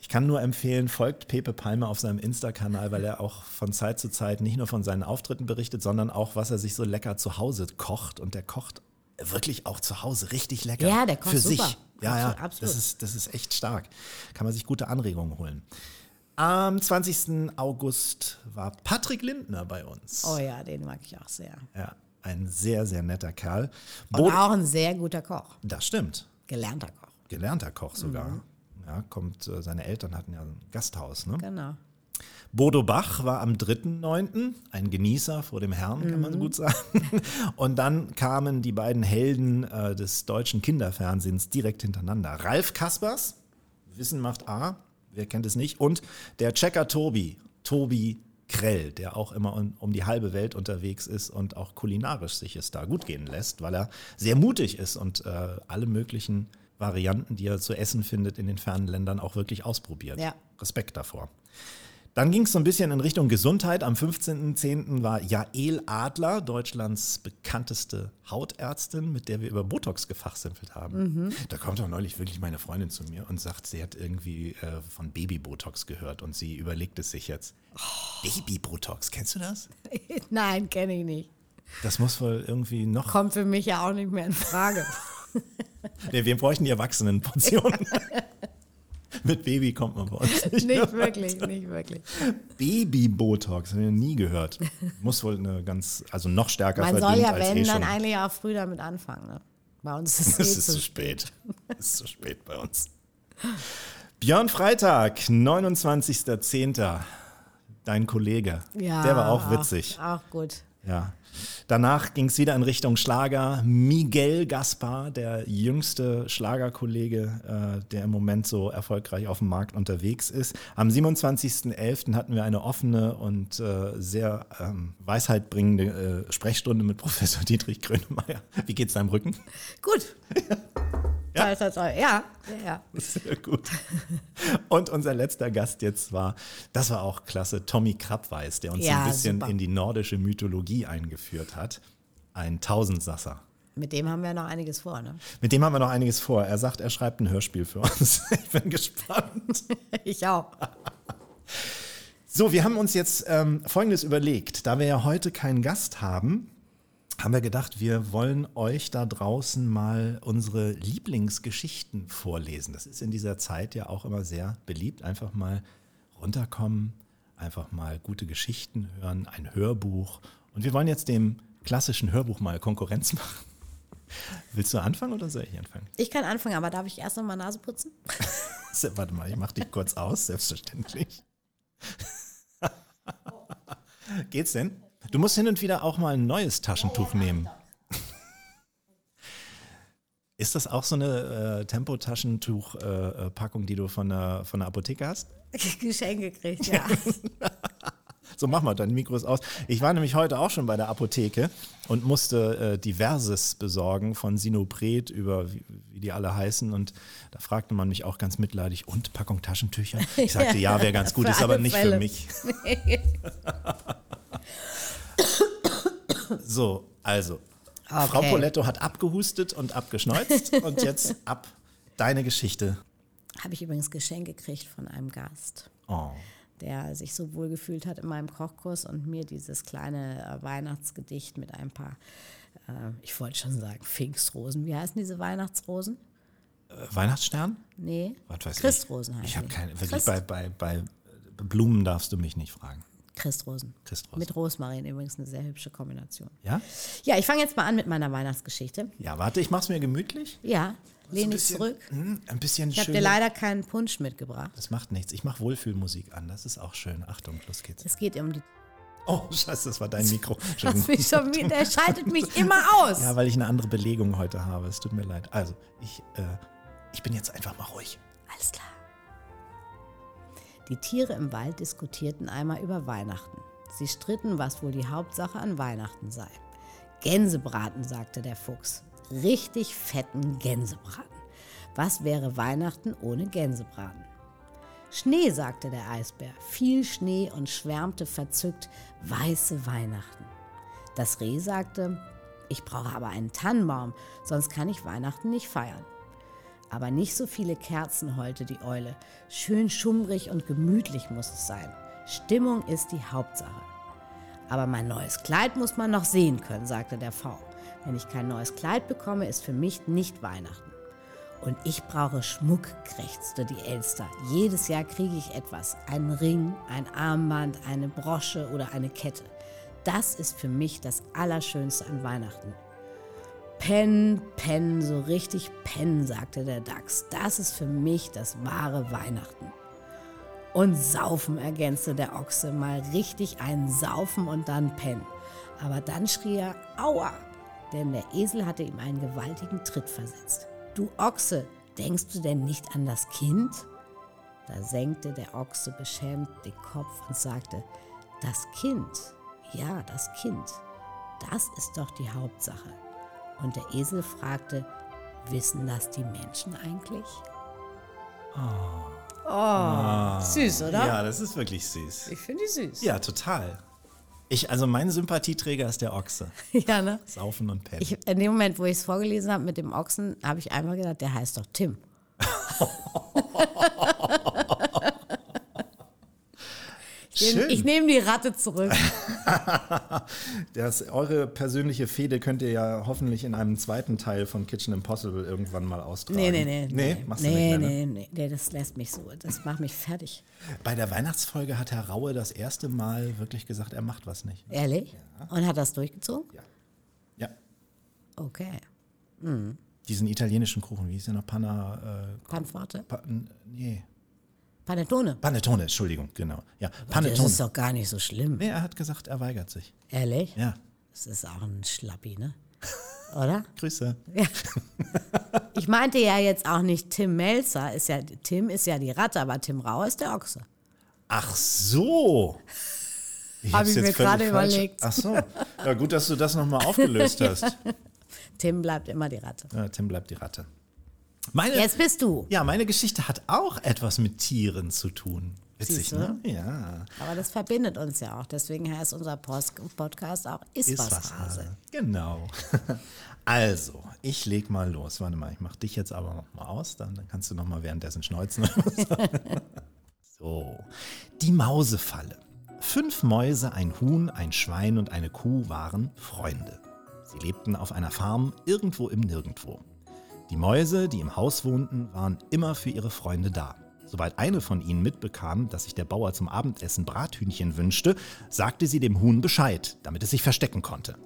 Ich kann nur empfehlen, folgt Pepe Palmer auf seinem Insta-Kanal, weil er auch von Zeit zu Zeit nicht nur von seinen Auftritten berichtet, sondern auch, was er sich so lecker zu Hause kocht. Und der kocht wirklich auch zu Hause richtig lecker. Ja, der kocht Für super. sich. Ja, ja, Absolut. Das, ist, das ist echt stark. Kann man sich gute Anregungen holen. Am 20. August war Patrick Lindner bei uns. Oh ja, den mag ich auch sehr. Ja, ein sehr, sehr netter Kerl. Und Bo auch ein sehr guter Koch. das stimmt. Gelernter Koch. Gelernter Koch sogar. Mhm. Ja, kommt, äh, seine Eltern hatten ja ein Gasthaus. Ne? Genau. Bodo Bach war am 3.9., ein Genießer vor dem Herrn, kann Mhm. man so gut sagen. Und dann kamen die beiden Helden äh, des deutschen Kinderfernsehens direkt hintereinander. Ralf Kaspers, Wissen macht A, wer kennt es nicht, und der Checker Tobi, Tobi Krell, der auch immer um, um die halbe Welt unterwegs ist und auch kulinarisch sich es da gut gehen lässt, weil er sehr mutig ist und äh, alle möglichen Varianten, die er zu essen findet in den fernen Ländern, auch wirklich ausprobiert. Ja. Respekt davor. Dann ging es so ein bisschen in Richtung Gesundheit. Am 15.10. war Jael Adler, Deutschlands bekannteste Hautärztin, mit der wir über Botox gefachsimpelt haben. Da kommt auch neulich wirklich meine Freundin zu mir und sagt, sie hat irgendwie äh, von Baby-Botox gehört und sie überlegt es sich jetzt. Baby-Botox, kennst du das? Nein, kenne ich nicht. Das muss wohl irgendwie noch. Kommt für mich ja auch nicht mehr in Frage. Nee, wir bräuchten die Erwachsenenportionen. mit Baby kommt man bei uns nicht. nicht wirklich, nicht wirklich. Baby-Botox, habe ich noch nie gehört. Muss wohl eine ganz, also noch stärker Man soll ja, wenn, eh dann eigentlich auch früh damit anfangen. Ne? Bei uns ist es, eh ist zu zu spät. Es ist zu spät bei uns. Björn Freitag, 29.10. Dein Kollege. Ja, Der war auch witzig. Auch, auch gut. Ja. Danach ging es wieder in Richtung Schlager. Miguel Gaspar, der jüngste Schlagerkollege, äh, der im Moment so erfolgreich auf dem Markt unterwegs ist. Am 27.11. hatten wir eine offene und äh, sehr ähm, weisheitbringende äh, Sprechstunde mit Professor Dietrich Grönemeyer. Wie geht's deinem Rücken? Gut. Ja, toll, toll, toll. ja, ja, ja. Sehr gut. Und unser letzter Gast jetzt war, das war auch klasse, Tommy Krappweis, der uns Ja, ein bisschen super. in die nordische Mythologie eingeführt hat. Ein Tausendsasser. Mit dem haben wir noch einiges vor. Ne? Mit dem haben wir noch einiges vor. Er sagt, er schreibt ein Hörspiel für uns. Ich bin gespannt. Ich auch. So, wir haben uns jetzt ähm, Folgendes überlegt. Da wir ja heute keinen Gast haben, haben wir gedacht, wir wollen euch da draußen mal unsere Lieblingsgeschichten vorlesen. Das ist in dieser Zeit ja auch immer sehr beliebt. Einfach mal runterkommen, einfach mal gute Geschichten hören, ein Hörbuch. Und wir wollen jetzt dem klassischen Hörbuch mal Konkurrenz machen. Willst du anfangen oder soll ich anfangen? Ich kann anfangen, aber darf ich erst noch mal Nase putzen? Warte mal, ich mach dich kurz aus, selbstverständlich. Geht's denn? Du musst hin und wieder auch mal ein neues Taschentuch nehmen. Ist das auch so eine äh, Tempotaschentuch-Packung, die du von der, von der Apotheke hast? Geschenk gekriegt, ja. So, mach mal, dein Mikro ist aus. Ich war nämlich heute auch schon bei der Apotheke und musste äh, diverses besorgen, von Sinopret über, wie, wie die alle heißen. Und da fragte man mich auch ganz mitleidig, und Packung Taschentücher? Ich sagte, ja, wäre ganz gut, ist aber nicht Fälle. für mich. so, also, Frau Okay. Poletto hat abgehustet und abgeschneuzt und jetzt ab deine Geschichte. Habe ich übrigens Geschenk gekriegt von einem Gast, Oh. Der sich so wohl gefühlt hat in meinem Kochkurs und mir dieses kleine äh, Weihnachtsgedicht mit ein paar, äh, ich wollte schon sagen, Pfingstrosen. Wie heißen diese Weihnachtsrosen? Äh, Weihnachtsstern? Nee, Was weiß Christrosen ich. heißen Ich habe keine, wirklich Christ, bei, bei, bei Blumen darfst du mich nicht fragen. Christrosen. Christrosen. Mit Rosmarin übrigens eine sehr hübsche Kombination. Ja? Ja, ich fange jetzt mal an mit meiner Weihnachtsgeschichte. Ja, warte, ich mach's mir gemütlich. Ja, lehn dich zurück. Hm, ein bisschen Ich habe dir leider keinen Punsch mitgebracht. Das macht nichts. Ich mache Wohlfühlmusik an. Das ist auch schön. Achtung, los geht's. Es geht um die. Oh, scheiße, das war dein Mikro. Mich schon der schaltet mich immer aus. Ja, weil ich eine andere Belegung heute habe. Es tut mir leid. Also, ich, äh, ich bin jetzt einfach mal ruhig. Alles klar. Die Tiere im Wald diskutierten einmal über Weihnachten. Sie stritten, was wohl die Hauptsache an Weihnachten sei. Gänsebraten, sagte der Fuchs. Richtig fetten Gänsebraten. Was wäre Weihnachten ohne Gänsebraten? Schnee, sagte der Eisbär. Viel Schnee und schwärmte verzückt weiße Weihnachten. Das Reh sagte, ich brauche aber einen Tannenbaum, sonst kann ich Weihnachten nicht feiern. Aber nicht so viele Kerzen heulte die Eule. Schön schummrig und gemütlich muss es sein. Stimmung ist die Hauptsache. Aber mein neues Kleid muss man noch sehen können, sagte der V. Wenn ich kein neues Kleid bekomme, ist für mich nicht Weihnachten. Und ich brauche Schmuck, krächzte die Elster. Jedes Jahr kriege ich etwas. Einen Ring, ein Armband, eine Brosche oder eine Kette. Das ist für mich das Allerschönste an Weihnachten. Pen, Pen, so richtig Pen, sagte der Dachs. Das ist für mich das wahre Weihnachten. Und Saufen, ergänzte der Ochse, mal richtig ein Saufen und dann Pen. Aber dann schrie er Aua, denn der Esel hatte ihm einen gewaltigen Tritt versetzt. Du Ochse, denkst du denn nicht an das Kind? Da senkte der Ochse beschämt den Kopf und sagte, das Kind, ja, das Kind, das ist doch die Hauptsache. Und der Esel fragte, wissen das die Menschen eigentlich? Oh, süß, oder? Ja, das ist wirklich süß. Ich finde die süß. Ja, total. Ich, also mein Sympathieträger ist der Ochse. Ja, ne? Saufen und pennen. Ich, in dem Moment, wo ich es vorgelesen habe mit dem Ochsen, habe ich einmal gedacht, der heißt doch Tim. Ich Schön. Ich nehme die Ratte zurück. Das, eure persönliche Fehde könnt ihr ja hoffentlich in einem zweiten Teil von Kitchen Impossible irgendwann mal austragen. Nee, nee, nee. Nee, machst du nee, nicht mehr, ne? nee, nee, nee, das lässt mich so. Das macht mich fertig. Bei der Weihnachtsfolge hat Herr Raue das erste Mal wirklich gesagt, er macht was nicht. Ehrlich? Und hat das durchgezogen? Ja. Ja. Okay. Diesen italienischen Kuchen, wie hieß der noch? Panna. Äh, Panforte? pa, nee. Panettone? Panettone, Entschuldigung, genau. Ja, Das Panettone. ist doch gar nicht so schlimm. Nee, er hat gesagt, er weigert sich. Ehrlich? Ja. Das ist auch ein Schlappi, ne? Oder? Grüße. Ich meinte ja jetzt auch nicht Tim Melzer. Ist ja, Tim ist ja die Ratte, aber Tim Rau ist der Ochse. Ach so. Hab hab's ich mir gerade überlegt. Ach so. Ja, gut, dass du das nochmal aufgelöst hast. Tim bleibt immer die Ratte. Ja, Tim bleibt die Ratte. Meine, Jetzt bist du. ja, meine Geschichte hat auch etwas mit Tieren zu tun. Witzig, ne? Ja. Aber das verbindet uns ja auch. Deswegen heißt unser Post Podcast auch Ist, Ist was, was Hase. Hase. Genau. Also, ich leg mal los. Warte mal, ich mach dich jetzt aber noch mal aus, dann, dann kannst du noch mal währenddessen schneuzen. so, die Mausefalle. Fünf Mäuse, ein Huhn, ein Schwein und eine Kuh waren Freunde. Sie lebten auf einer Farm irgendwo im Nirgendwo. Die Mäuse, die im Haus wohnten, waren immer für ihre Freunde da. Sobald eine von ihnen mitbekam, dass sich der Bauer zum Abendessen Brathühnchen wünschte, sagte sie dem Huhn Bescheid, damit es sich verstecken konnte.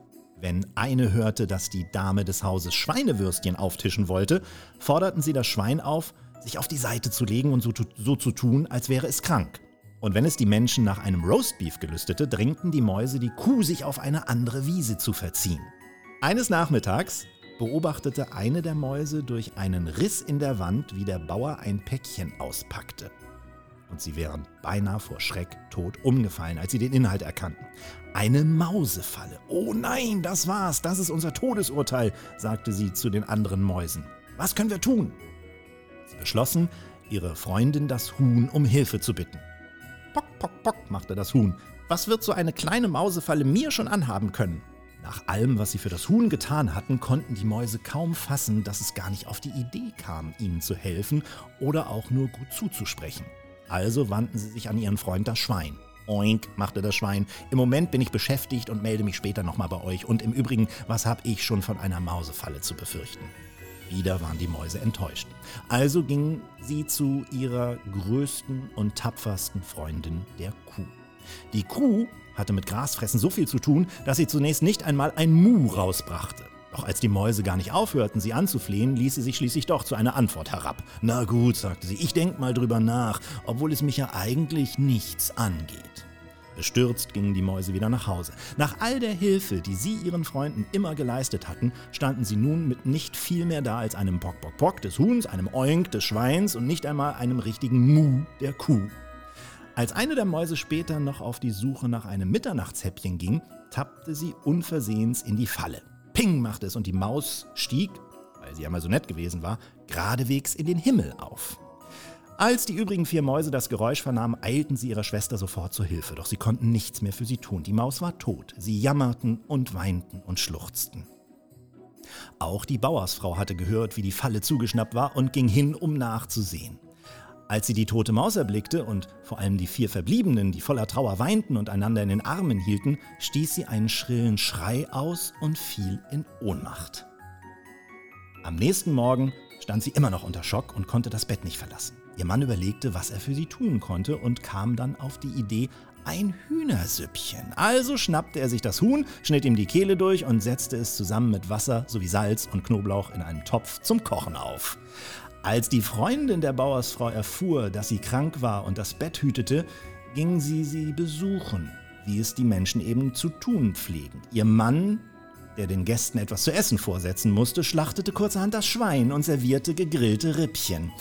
Wenn eine hörte, dass die Dame des Hauses Schweinewürstchen auftischen wollte, forderten sie das Schwein auf, sich auf die Seite zu legen und so, so zu tun, als wäre es krank. Und wenn es die Menschen nach einem Roastbeef gelüstete, drängten die Mäuse die Kuh, sich auf eine andere Wiese zu verziehen. Eines Nachmittags beobachtete eine der Mäuse durch einen Riss in der Wand, wie der Bauer ein Päckchen auspackte. Und sie wären beinahe vor Schreck tot umgefallen, als sie den Inhalt erkannten. Eine Mausefalle. Oh nein, das war's, das ist unser Todesurteil, sagte sie zu den anderen Mäusen. Was können wir tun? Sie beschlossen, ihre Freundin das Huhn um Hilfe zu bitten. Pock, pock, pock, machte das Huhn. Was wird so eine kleine Mausefalle mir schon anhaben können? Nach allem, was sie für das Huhn getan hatten, konnten die Mäuse kaum fassen, dass es gar nicht auf die Idee kam, ihnen zu helfen oder auch nur gut zuzusprechen. Also wandten sie sich an ihren Freund das Schwein. Oink, machte das Schwein. Im Moment bin ich beschäftigt und melde mich später nochmal bei euch. Und im Übrigen, was habe ich schon von einer Mausefalle zu befürchten? Wieder waren die Mäuse enttäuscht. Also gingen sie zu ihrer größten und tapfersten Freundin, der Kuh. Die Kuh hatte mit Grasfressen so viel zu tun, dass sie zunächst nicht einmal ein Mu rausbrachte. Doch als die Mäuse gar nicht aufhörten, sie anzuflehen, ließ sie sich schließlich doch zu einer Antwort herab. Na gut, sagte sie, ich denk mal drüber nach, obwohl es mich ja eigentlich nichts angeht. Bestürzt gingen die Mäuse wieder nach Hause. Nach all der Hilfe, die sie ihren Freunden immer geleistet hatten, standen sie nun mit nicht viel mehr da als einem Pock, Pock, Pock des Huhns, einem Oink des Schweins und nicht einmal einem richtigen Mu der Kuh. Als eine der Mäuse später noch auf die Suche nach einem Mitternachtshäppchen ging, tappte sie unversehens in die Falle. Ping machte es und die Maus stieg, weil sie ja mal so nett gewesen war, geradewegs in den Himmel auf. Als die übrigen vier Mäuse das Geräusch vernahmen, eilten sie ihrer Schwester sofort zur Hilfe, doch sie konnten nichts mehr für sie tun. Die Maus war tot. Sie jammerten und weinten und schluchzten. Auch die Bauersfrau hatte gehört, wie die Falle zugeschnappt war und ging hin, um nachzusehen. Als sie die tote Maus erblickte und vor allem die vier Verbliebenen, die voller Trauer weinten und einander in den Armen hielten, stieß sie einen schrillen Schrei aus und fiel in Ohnmacht. Am nächsten Morgen stand sie immer noch unter Schock und konnte das Bett nicht verlassen. Ihr Mann überlegte, was er für sie tun konnte und kam dann auf die Idee, ein Hühnersüppchen. Also schnappte er sich das Huhn, schnitt ihm die Kehle durch und setzte es zusammen mit Wasser sowie Salz und Knoblauch in einen Topf zum Kochen auf. Als die Freundin der Bauersfrau erfuhr, dass sie krank war und das Bett hütete, ging sie sie besuchen, wie es die Menschen eben zu tun pflegen. Ihr Mann, der den Gästen etwas zu essen vorsetzen musste, schlachtete kurzerhand das Schwein und servierte gegrillte Rippchen.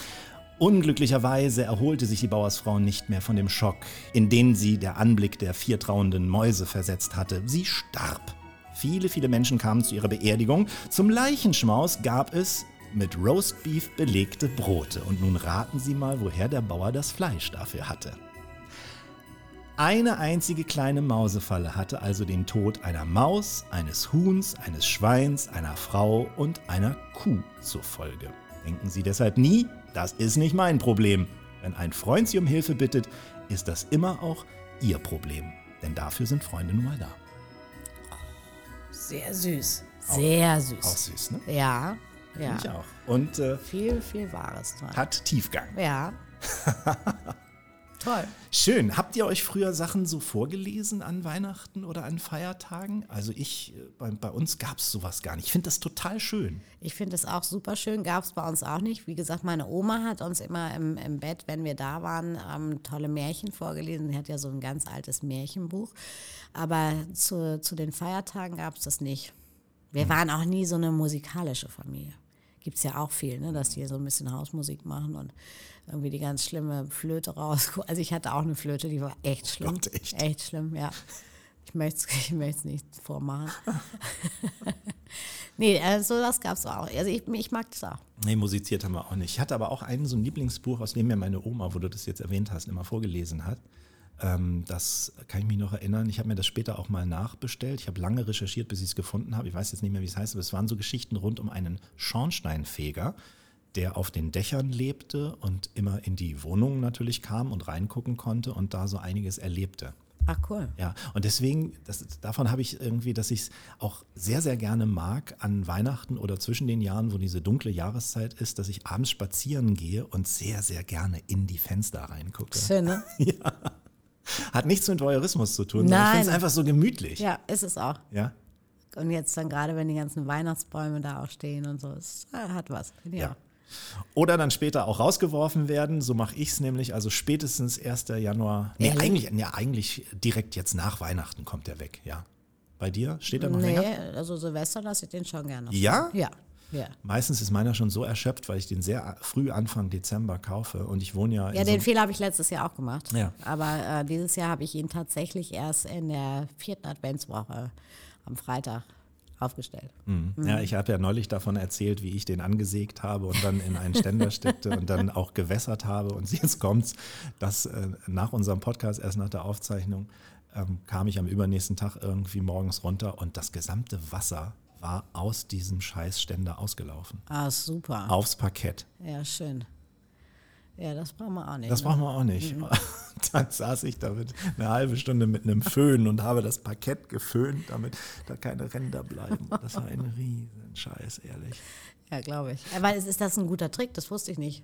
Unglücklicherweise erholte sich die Bauersfrau nicht mehr von dem Schock, in den sie der Anblick der vier trauenden Mäuse versetzt hatte. Sie starb. Viele, viele Menschen kamen zu ihrer Beerdigung. Zum Leichenschmaus gab es mit Roastbeef belegte Brote. Und nun raten Sie mal, woher der Bauer das Fleisch dafür hatte. Eine einzige kleine Mausefalle hatte also den Tod einer Maus, eines Huhns, eines Schweins, einer Frau und einer Kuh zur Folge. Denken Sie deshalb nie, das ist nicht mein Problem. Wenn ein Freund Sie um Hilfe bittet, ist das immer auch Ihr Problem. Denn dafür sind Freunde nun mal da. Sehr süß. Sehr süß. Auch süß, ne? Ja, ja. Ich auch. Und äh, Viel, viel Wahres dran. hat Tiefgang. Ja. Toll. Schön. Habt ihr euch früher Sachen so vorgelesen an Weihnachten oder an Feiertagen? Also ich, äh, bei, bei uns gab es sowas gar nicht. Ich finde das total schön. Ich finde es auch super schön, gab es bei uns auch nicht. Wie gesagt, meine Oma hat uns immer im, im Bett, wenn wir da waren, ähm, tolle Märchen vorgelesen. Sie hat ja so ein ganz altes Märchenbuch. Aber zu, zu den Feiertagen gab es das nicht. Wir waren auch nie so eine musikalische Familie. Gibt es ja auch viel, ne, dass die so ein bisschen Hausmusik machen und irgendwie die ganz schlimme Flöte raus. Also ich hatte auch eine Flöte, die war echt schlimm. Gott, echt? Echt schlimm, ja. Ich möchte es ich möcht's nicht vormachen. nee, also das gab es auch. Also ich, ich mag das auch. Nee, musiziert haben wir auch nicht. Ich hatte aber auch ein so ein Lieblingsbuch, aus dem mir meine Oma, wo du das jetzt erwähnt hast, immer vorgelesen hat. Ähm, das kann ich mich noch erinnern. Ich habe mir das später auch mal nachbestellt. Ich habe lange recherchiert, bis ich es gefunden habe. Ich weiß jetzt nicht mehr, wie es heißt, aber es waren so Geschichten rund um einen Schornsteinfeger, der auf den Dächern lebte und immer in die Wohnungen natürlich kam und reingucken konnte und da so einiges erlebte. Ach cool. Ja, und deswegen, das, davon habe ich irgendwie, dass ich es auch sehr, sehr gerne mag an Weihnachten oder zwischen den Jahren, wo diese dunkle Jahreszeit ist, dass ich abends spazieren gehe und sehr, sehr gerne in die Fenster reingucke. Schön, ne? Hat nichts mit Voyeurismus zu tun, sondern ich Nein. finde es einfach so gemütlich. Ja, ist es auch. Ja? Und jetzt dann gerade, wenn die ganzen Weihnachtsbäume da auch stehen und so, es äh, hat was. Ja. auch. Oder dann später auch rausgeworfen werden. So mache ich es nämlich. Also spätestens 1. Januar. Nee, Ehrlich? eigentlich, ja, eigentlich direkt jetzt nach Weihnachten kommt der weg, ja. Bei dir? Steht er noch Nee, länger? also Silvester lasse ich den schon gerne. Ja? Ja, ja. Meistens ist meiner schon so erschöpft, weil ich den sehr früh Anfang Dezember kaufe. Und ich wohne ja, Ja, den so Fehler habe ich letztes Jahr auch gemacht. Ja. Aber äh, dieses Jahr habe ich ihn tatsächlich erst in der vierten Adventswoche am Freitag aufgestellt. einem, ja, ich habe ja neulich davon erzählt, wie ich den angesägt habe und dann in einen Ständer steckte und dann auch gewässert habe. Und jetzt kommt's, dass äh, nach unserem Podcast, erst nach der Aufzeichnung, ähm, kam ich am übernächsten Tag irgendwie morgens runter und das gesamte Wasser war aus diesem Scheißständer ausgelaufen. Ah, super. Aufs Parkett. Ja, schön. Ja, das brauchen wir auch nicht. Das ne? brauchen wir auch nicht. Dann saß ich damit eine halbe Stunde mit einem Föhn und habe das Parkett geföhnt, damit da keine Ränder bleiben. Das war ein riesen Scheiß, ehrlich. Ja, glaube ich. Aber ist, ist das ein guter Trick? Das wusste ich nicht.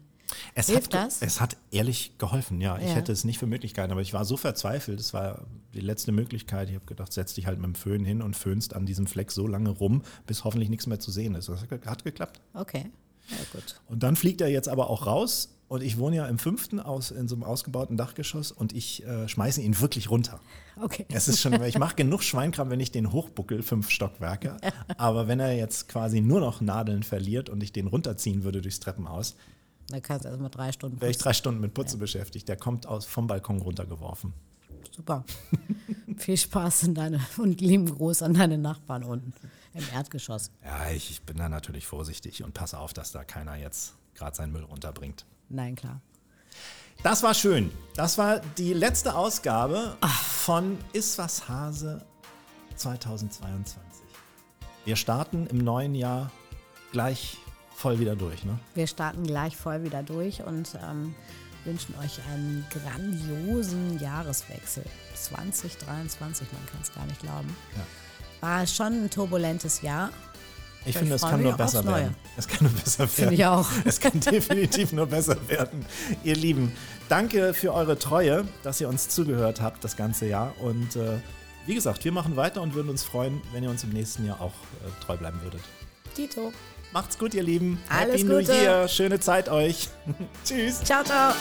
Es Hilft hat, das? Es hat ehrlich geholfen, ja. Ich Ja. hätte es nicht für möglich gehalten, aber ich war so verzweifelt. Es war die letzte Möglichkeit. Ich habe gedacht, setz dich halt mit dem Föhn hin und föhnst an diesem Fleck so lange rum, bis hoffentlich nichts mehr zu sehen ist. Das hat geklappt. Okay. Ja, gut. Und dann fliegt er jetzt aber auch raus. Und ich wohne ja im fünften aus, in so einem ausgebauten Dachgeschoss und ich äh, schmeiße ihn wirklich runter. Okay. Es ist schon, ich mache genug Schweinkram, wenn ich den hochbuckel, fünf Stockwerke. Aber wenn er jetzt quasi nur noch Nadeln verliert und ich den runterziehen würde durchs Treppenhaus, Da kannst du erstmal drei Stunden wäre ich putzen. drei Stunden mit Putze beschäftigt. Der kommt aus, vom Balkon runtergeworfen. Super. Viel Spaß in deine, und lieben Gruß an deine Nachbarn unten im Erdgeschoss. Ja, ich, ich bin da natürlich vorsichtig und passe auf, dass da keiner jetzt gerade seinen Müll runterbringt. Nein, klar. Das war schön. Das war die letzte Ausgabe von Ist was Hase 2022. Wir starten im neuen Jahr gleich voll wieder durch, ne? Wir starten gleich voll wieder durch und ähm, wünschen euch einen grandiosen Jahreswechsel. 2023, man kann es gar nicht glauben. Ja. War schon ein turbulentes Jahr. Ich Ich finde, es kann nur besser werden. Es kann nur besser werden. Finde ich auch. Es kann definitiv nur besser werden. Ihr Lieben, danke für eure Treue, dass ihr uns zugehört habt das ganze Jahr. Und äh, wie gesagt, wir machen weiter und würden uns freuen, wenn ihr uns im nächsten Jahr auch äh, treu bleiben würdet. Tito. Macht's gut, ihr Lieben. Alles Happy New Gute. Year. Schöne Zeit euch. Tschüss. Ciao, ciao.